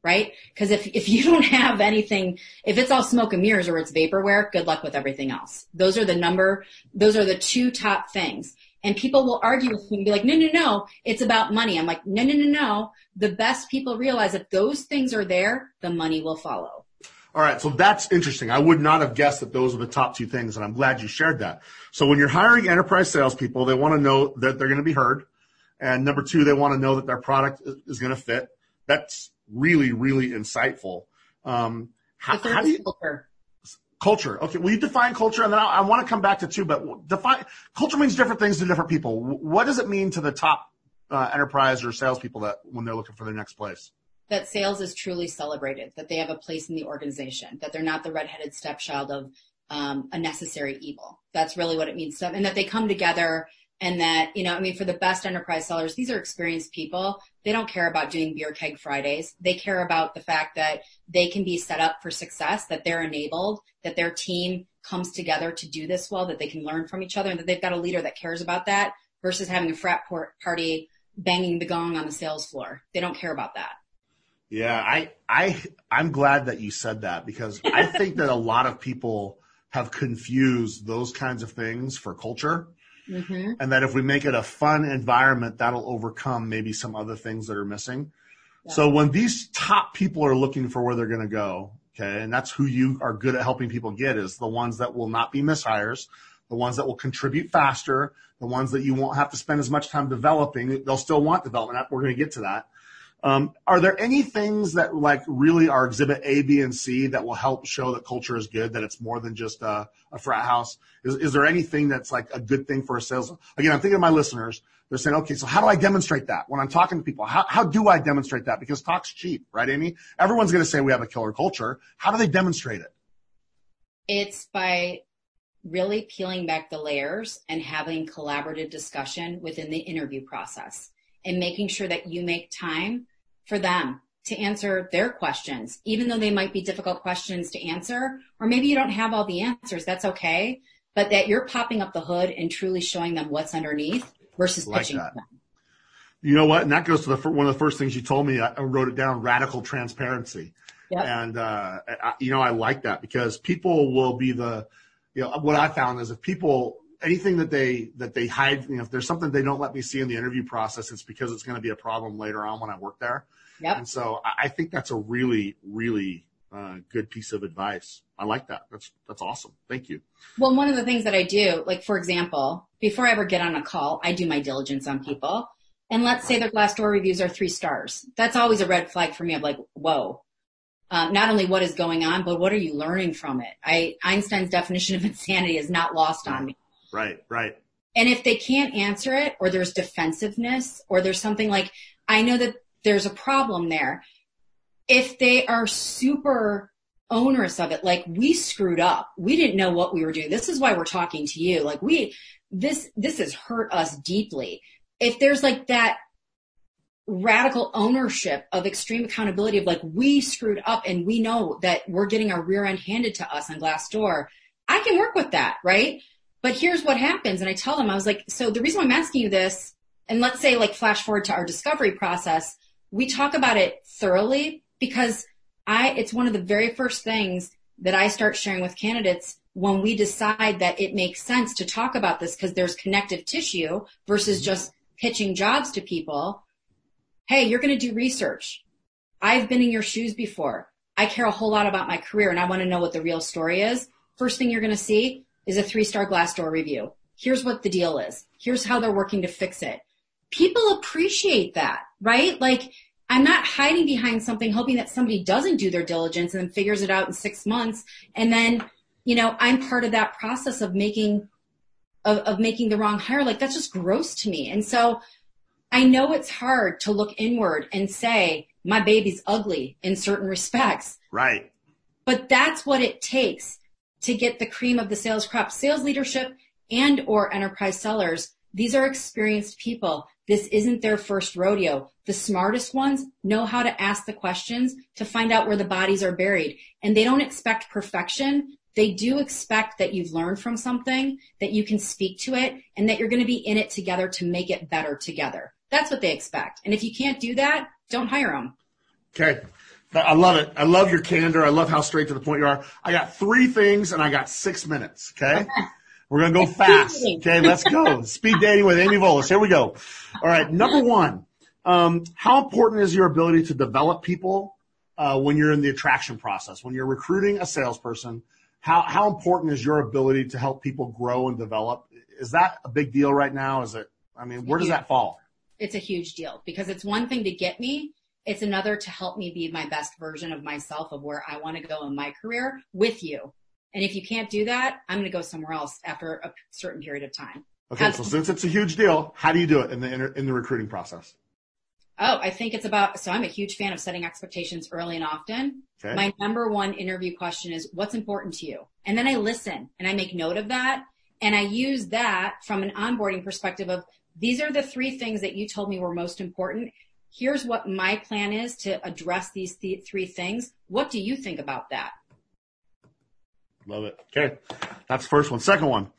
B: right? Because if, if you don't have anything, if it's all smoke and mirrors or it's vaporware, good luck with everything else. Those are the number, those are the two top things. And people will argue with me and be like, no, no, no, it's about money. I'm like, no, no, no, no. The best people realize if those things are there, the money will follow.
A: All right, so that's interesting. I would not have guessed that those are the top two things, and I'm glad you shared that. So when you're hiring enterprise salespeople, they want to know that they're going to be heard, and number two, they want to know that their product is going to fit. That's really, really insightful. Um,
B: how, how do you,
A: Culture. Okay, we define culture, and then I, I want to come back to two, but define culture means different things to different people. What does it mean to the top uh, enterprise or salespeople that when they're looking for their next place?
B: That sales is truly celebrated, that they have a place in the organization, that they're not the redheaded stepchild of um, a necessary evil. That's really what it means, to, and that they come together and that, you know, I mean, for the best enterprise sellers, these are experienced people. They don't care about doing beer keg Fridays. They care about the fact that they can be set up for success, that they're enabled, that their team comes together to do this well, that they can learn from each other and that they've got a leader that cares about that versus having a frat party banging the gong on the sales floor. They don't care about that.
A: Yeah, I, I, I'm glad that you said that because I think that a lot of people have confused those kinds of things for culture Mm-hmm. And that if we make it a fun environment, that'll overcome maybe some other things that are missing. Yeah. So when these top people are looking for where they're going to go, okay, and that's who you are good at helping people get is the ones that will not be mishires, the ones that will contribute faster, the ones that you won't have to spend as much time developing. They'll still want development. We're going to get to that. Um, are there any things that like really are exhibit A, B, and C that will help show that culture is good, that it's more than just a, a frat house? Is, is there anything that's like a good thing for a sales? Again, I'm thinking of my listeners. They're saying, okay, so how do I demonstrate that when I'm talking to people? How, how do I demonstrate that? Because talk's cheap, right, Amy? Everyone's going to say we have a killer culture. How do they demonstrate it?
B: It's by really peeling back the layers and having collaborative discussion within the interview process and making sure that you make time for them to answer their questions, even though they might be difficult questions to answer, or maybe you don't have all the answers. That's okay. But that you're popping up the hood and truly showing them what's underneath versus like pitching that. them.
A: You know what? And that goes to the one of the first things you told me. I wrote it down: radical transparency. Yep. And uh, I, you know, I like that because people will be the, you know, what I found is if people anything that they that they hide, you know, if there's something they don't let me see in the interview process, it's because it's going to be a problem later on when I work there. Yep. And so I think that's a really, really uh, good piece of advice. I like that. That's that's awesome. Thank you.
B: Well, one of the things that I do, like for example, before I ever get on a call, I do my diligence on people. And let's say their Glassdoor reviews are three stars. That's always a red flag for me of like, whoa. Uh, not only what is going on, but what are you learning from it? I Einstein's definition of insanity is not lost on me.
A: Right, right.
B: And if they can't answer it, or there's defensiveness, or there's something like, I know that there's a problem there. If they are super onerous of it, like we screwed up, we didn't know what we were doing. This is why we're talking to you. Like we, this, this has hurt us deeply. If there's like that radical ownership of extreme accountability of like we screwed up and we know that we're getting our rear end handed to us on Glassdoor, I can work with that, right? But here's what happens. And I tell them, I was like, so the reason I'm asking you this, and let's say like flash forward to our discovery process, we talk about it thoroughly because I, it's one of the very first things that I start sharing with candidates when we decide that it makes sense to talk about this because there's connective tissue versus just pitching jobs to people. Hey, you're going to do research. I've been in your shoes before. I care a whole lot about my career and I want to know what the real story is. First thing you're going to see is a three star Glassdoor review. Here's what the deal is. Here's how they're working to fix it people appreciate that, right? Like I'm not hiding behind something hoping that somebody doesn't do their diligence and then figures it out in six months. And then, you know, I'm part of that process of making, of, of making the wrong hire. Like that's just gross to me. And so I know it's hard to look inward and say, my baby's ugly in certain respects.
A: Right.
B: But that's what it takes to get the cream of the sales crop. Sales leadership and or enterprise sellers, these are experienced people. This isn't their first rodeo. The smartest ones know how to ask the questions to find out where the bodies are buried. And they don't expect perfection. They do expect that you've learned from something, that you can speak to it, and that you're going to be in it together to make it better together. That's what they expect. And if you can't do that, don't hire them.
A: Okay. I love it. I love your candor. I love how straight to the point you are. I got three things and I got six minutes. Okay. We're going to go fast. Okay. Let's go. Speed dating with Amy Volas. Here we go. All right. Number one. Um, how important is your ability to develop people uh, when you're in the attraction process, when you're recruiting a salesperson? How, how important is your ability to help people grow and develop? Is that a big deal right now? Is it, I mean, where does that fall?
B: It's a huge deal because it's one thing to get me it's another to help me be my best version of myself of where I want to go in my career with you. And if you can't do that, I'm going to go somewhere else after a certain period of time.
A: Okay, As, so since it's a huge deal, how do you do it in the in the recruiting process?
B: Oh, I think it's about. So I'm a huge fan of setting expectations early and often. Okay. My number one interview question is, "What's important to you?" And then I listen and I make note of that, and I use that from an onboarding perspective of these are the three things that you told me were most important here's what my plan is to address these th- three things. What do you think about that?
A: Love it. Okay. That's the first one. Second one.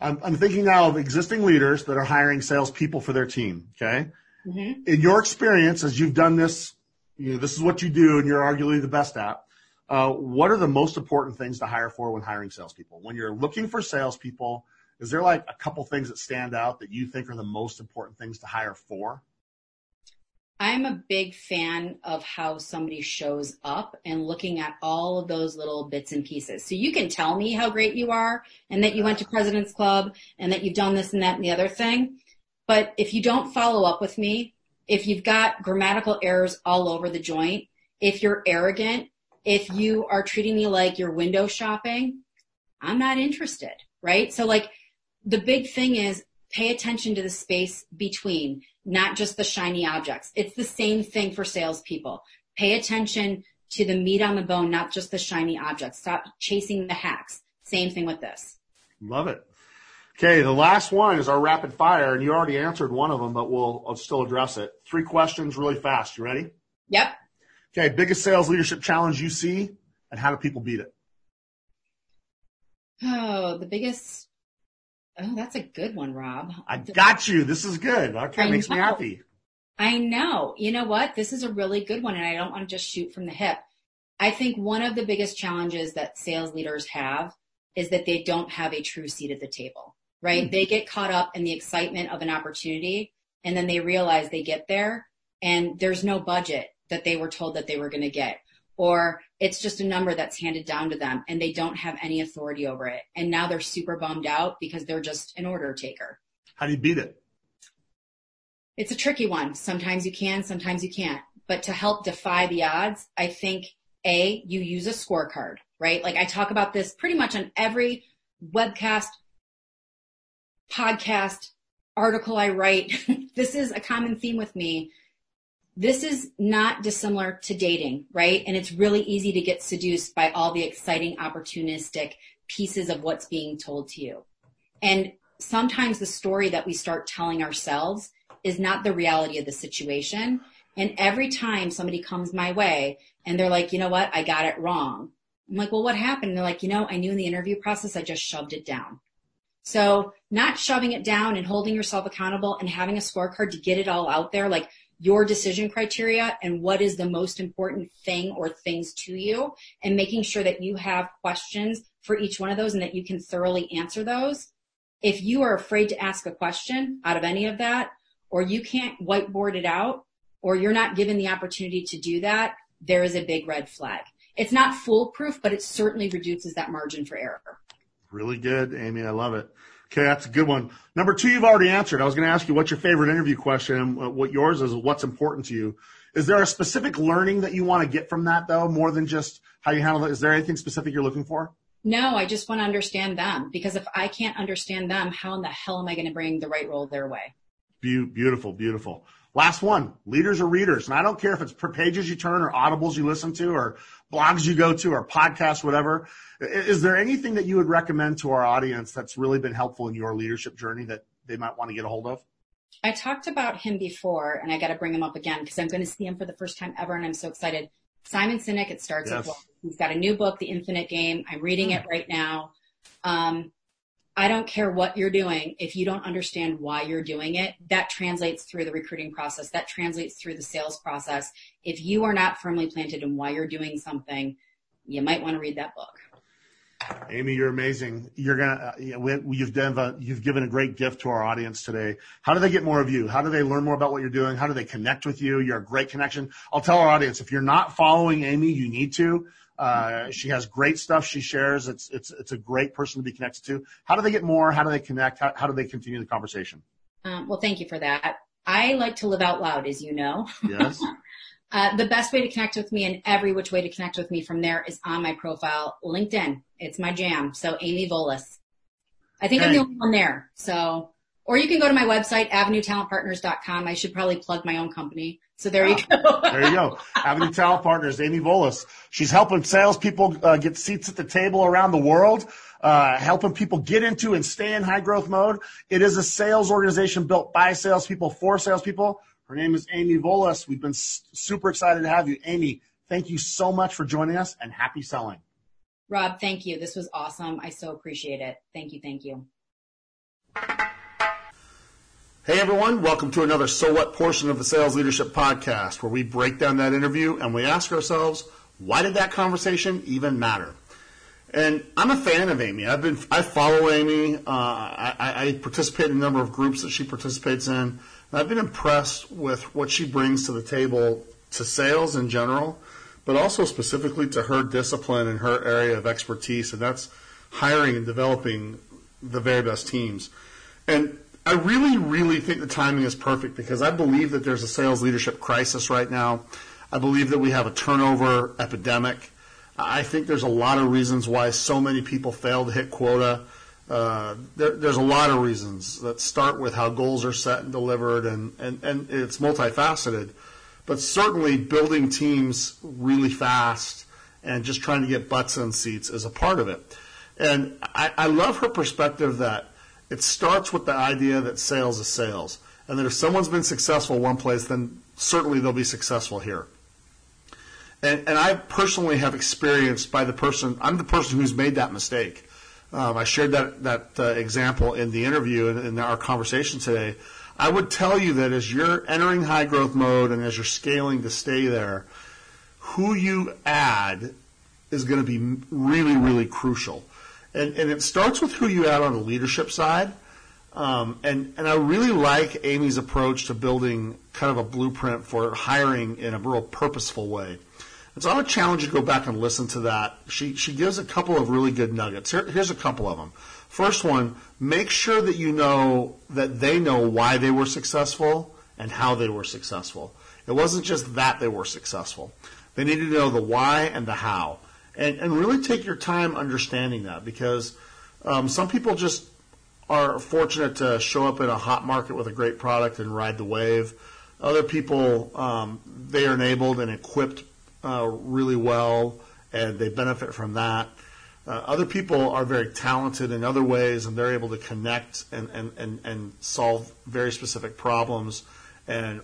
A: I'm, I'm thinking now of existing leaders that are hiring salespeople for their team. Okay. Mm-hmm. In your experience, as you've done this, you know, this is what you do and you're arguably the best at. Uh, what are the most important things to hire for when hiring salespeople? When you're looking for salespeople, is there like a couple things that stand out that you think are the most important things to hire for?
B: I'm a big fan of how somebody shows up and looking at all of those little bits and pieces. So you can tell me how great you are and that you went to President's Club and that you've done this and that and the other thing. But if you don't follow up with me, if you've got grammatical errors all over the joint, if you're arrogant, if you are treating me like you're window shopping, I'm not interested, right? So like the big thing is pay attention to the space between not just the shiny objects. It's the same thing for salespeople. Pay attention to the meat on the bone, not just the shiny objects. Stop chasing the hacks. Same thing with this.
A: Love it. Okay, the last one is our rapid fire, and you already answered one of them, but we'll I'll still address it. Three questions really fast. You ready?
B: Yep.
A: Okay, biggest sales leadership challenge you see, and how do people beat it?
B: Oh, the biggest Oh, that's a good one, Rob.
A: I got you. This is good. Okay, I makes know. me happy.
B: I know. You know what? This is a really good one, and I don't want to just shoot from the hip. I think one of the biggest challenges that sales leaders have is that they don't have a true seat at the table, right? Mm-hmm. They get caught up in the excitement of an opportunity, and then they realize they get there, and there's no budget that they were told that they were going to get or it's just a number that's handed down to them and they don't have any authority over it. And now they're super bummed out because they're just an order taker.
A: How do you beat it?
B: It's a tricky one. Sometimes you can, sometimes you can't. But to help defy the odds, I think A, you use a scorecard, right? Like I talk about this pretty much on every webcast, podcast, article I write. this is a common theme with me this is not dissimilar to dating, right? And it's really easy to get seduced by all the exciting, opportunistic pieces of what's being told to you. And sometimes the story that we start telling ourselves is not the reality of the situation. And every time somebody comes my way and they're like, you know what? I got it wrong. I'm like, well, what happened? And they're like, you know, I knew in the interview process, I just shoved it down. So not shoving it down and holding yourself accountable and having a scorecard to get it all out there. Like your decision criteria and what is the most important thing or things to you and making sure that you have questions for each one of those and that you can thoroughly answer those. If you are afraid to ask a question out of any of that, or you can't whiteboard it out, or you're not given the opportunity to do that, there is a big red flag. It's not foolproof, but it certainly reduces that margin for error.
A: Really good, Amy. I love it. Okay, that's a good one. Number two, you've already answered. I was going to ask you what's your favorite interview question and what yours is, what's important to you. Is there a specific learning that you want to get from that though, more than just how you handle it? Is there anything specific you're looking for?
B: No, I just want to understand them because if I can't understand them, how in the hell am I going to bring the right role their way?
A: Be- beautiful, beautiful. Last one, leaders or readers. And I don't care if it's pages you turn or audibles you listen to or blogs you go to or podcasts, whatever. Is there anything that you would recommend to our audience that's really been helpful in your leadership journey that they might want to get a hold of?
B: I talked about him before and I got to bring him up again because I'm going to see him for the first time ever and I'm so excited. Simon Sinek, it starts yes. with, he's got a new book, The Infinite Game. I'm reading it right now. Um, I don't care what you're doing. If you don't understand why you're doing it, that translates through the recruiting process. That translates through the sales process. If you are not firmly planted in why you're doing something, you might want to read that book.
A: Amy, you're amazing. You're gonna, you've done, a, you've given a great gift to our audience today. How do they get more of you? How do they learn more about what you're doing? How do they connect with you? You're a great connection. I'll tell our audience if you're not following Amy, you need to. Uh, she has great stuff she shares. It's it's it's a great person to be connected to. How do they get more? How do they connect? How, how do they continue the conversation?
B: Um, well, thank you for that. I like to live out loud, as you know.
A: Yes.
B: uh, the best way to connect with me and every which way to connect with me from there is on my profile, LinkedIn. It's my jam. So Amy Volas. I think hey. I'm the only one there. So, or you can go to my website, avenuetalentpartners.com. I should probably plug my own company. So there you go.
A: there you go. Avenue Talent Partners, Amy Volas. She's helping salespeople uh, get seats at the table around the world, uh, helping people get into and stay in high growth mode. It is a sales organization built by salespeople for salespeople. Her name is Amy Volas. We've been s- super excited to have you. Amy, thank you so much for joining us and happy selling.
B: Rob, thank you. This was awesome. I so appreciate it. Thank you. Thank you.
A: Hey everyone, welcome to another So What portion of the Sales Leadership Podcast where we break down that interview and we ask ourselves, why did that conversation even matter? And I'm a fan of Amy. I've been, I follow Amy. Uh, I, I, participate in a number of groups that she participates in. And I've been impressed with what she brings to the table to sales in general, but also specifically to her discipline and her area of expertise, and that's hiring and developing the very best teams. And I really, really think the timing is perfect because I believe that there's a sales leadership crisis right now. I believe that we have a turnover epidemic. I think there's a lot of reasons why so many people fail to hit quota. Uh, there, there's a lot of reasons that start with how goals are set and delivered, and, and, and it's multifaceted. But certainly building teams really fast and just trying to get butts in seats is a part of it. And I, I love her perspective that it starts with the idea that sales is sales, and that if someone's been successful one place, then certainly they'll be successful here. And, and I personally have experienced by the person, I'm the person who's made that mistake. Um, I shared that, that uh, example in the interview and in, in our conversation today. I would tell you that as you're entering high growth mode and as you're scaling to stay there, who you add is going to be really, really crucial. And, and it starts with who you add on the leadership side. Um, and, and I really like Amy's approach to building kind of a blueprint for hiring in a real purposeful way. And so I would challenge you to go back and listen to that. She, she gives a couple of really good nuggets. Here, here's a couple of them. First one, make sure that you know that they know why they were successful and how they were successful. It wasn't just that they were successful. They needed to know the why and the how and, and really take your time understanding that because um, some people just are fortunate to show up in a hot market with a great product and ride the wave. Other people, um, they are enabled and equipped uh, really well and they benefit from that. Uh, other people are very talented in other ways and they're able to connect and, and, and, and solve very specific problems and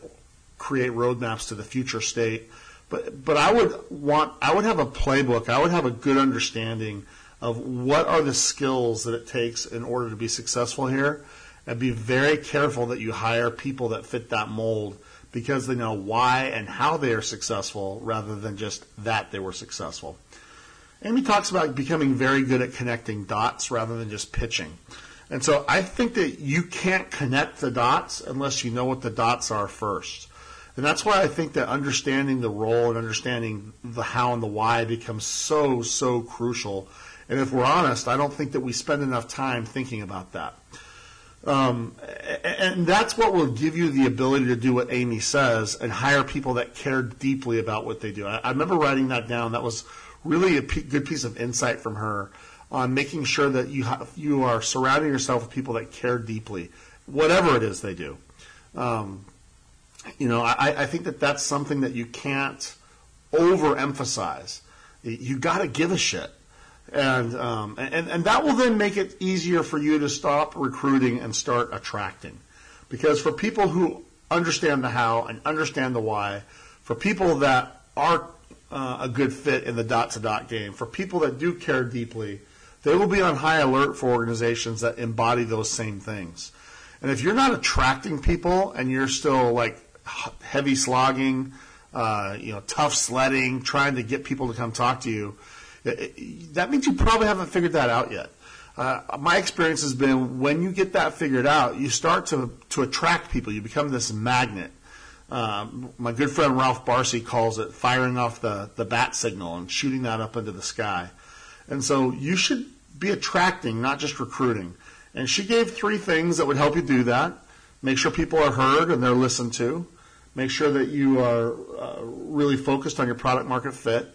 A: create roadmaps to the future state. But but I would want I would have a playbook. I would have a good understanding of what are the skills that it takes in order to be successful here, and be very careful that you hire people that fit that mold because they know why and how they are successful rather than just that they were successful. Amy talks about becoming very good at connecting dots rather than just pitching. And so I think that you can't connect the dots unless you know what the dots are first. And that's why I think that understanding the role and understanding the how and the why becomes so, so crucial. And if we're honest, I don't think that we spend enough time thinking about that. Um, and that's what will give you the ability to do what Amy says and hire people that care deeply about what they do. I, I remember writing that down. That was really a p- good piece of insight from her on making sure that you have, you are surrounding yourself with people that care deeply, whatever it is they do. Um, You know, I, I think that that's something that you can't overemphasize. You got to give a shit. And, um, and, and that will then make it easier for you to stop recruiting and start attracting. Because for people who understand the how and understand the why, for people that are uh, a good fit in the dot to dot game, for people that do care deeply, they will be on high alert for organizations that embody those same things. And if you're not attracting people and you're still like heavy slogging, uh, you know, tough sledding, trying to get people to come talk to you, it, that means you probably haven't figured that out yet. Uh, my experience has been when you get that figured out, you start to, to attract people. You become this magnet. Um, my good friend Ralph Barsi calls it firing off the, the bat signal and shooting that up into the sky. And so you should be attracting, not just recruiting. And she gave three things that would help you do that. Make sure people are heard and they're listened to. Make sure that you are uh, really focused on your product market fit.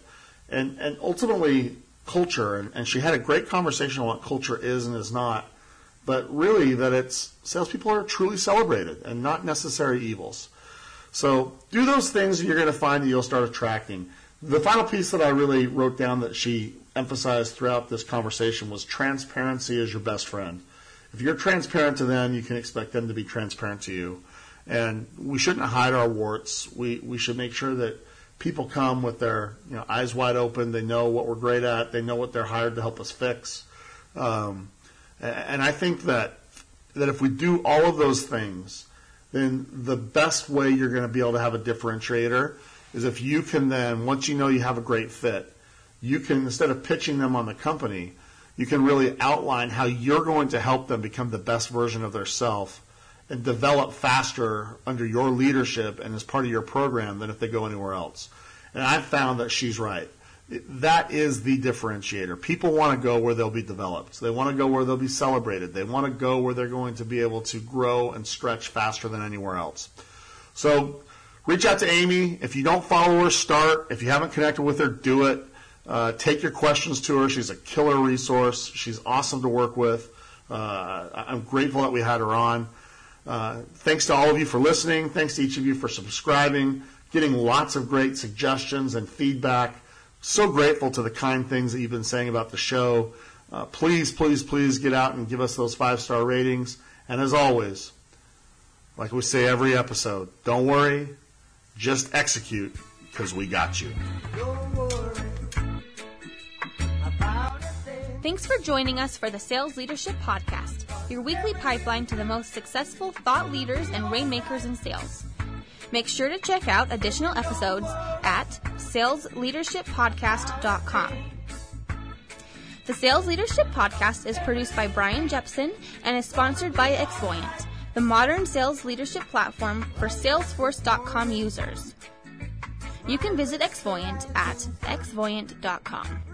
A: And, and ultimately, culture. And, and she had a great conversation on what culture is and is not. But really, that it's salespeople are truly celebrated and not necessary evils. So do those things, and you're going to find that you'll start attracting. The final piece that I really wrote down that she emphasized throughout this conversation was transparency is your best friend. If you're transparent to them, you can expect them to be transparent to you. And we shouldn't hide our warts. We, we should make sure that people come with their you know, eyes wide open. They know what we're great at. They know what they're hired to help us fix. Um, and I think that that if we do all of those things, then the best way you're going to be able to have a differentiator is if you can then, once you know you have a great fit, you can instead of pitching them on the company, you can really outline how you're going to help them become the best version of their self and develop faster under your leadership and as part of your program than if they go anywhere else. And I've found that she's right. That is the differentiator. People want to go where they'll be developed. They want to go where they'll be celebrated. They want to go where they're going to be able to grow and stretch faster than anywhere else. So reach out to Amy. If you don't follow her, start. If you haven't connected with her, do it. Uh, take your questions to her. She's a killer resource. She's awesome to work with. Uh, I'm grateful that we had her on. Uh, thanks to all of you for listening. Thanks to each of you for subscribing, getting lots of great suggestions and feedback. So grateful to the kind things that you've been saying about the show. Uh, please, please, please get out and give us those five star ratings. And as always, like we say every episode, don't worry, just execute because we got you.
C: Thanks for joining us for the Sales Leadership Podcast, your weekly pipeline to the most successful thought leaders and rainmakers in sales. Make sure to check out additional episodes at salesleadershippodcast.com. The Sales Leadership Podcast is produced by Brian Jepson and is sponsored by Xvoyant, the modern sales leadership platform for Salesforce.com users. You can visit Xvoyant at xvoyant.com.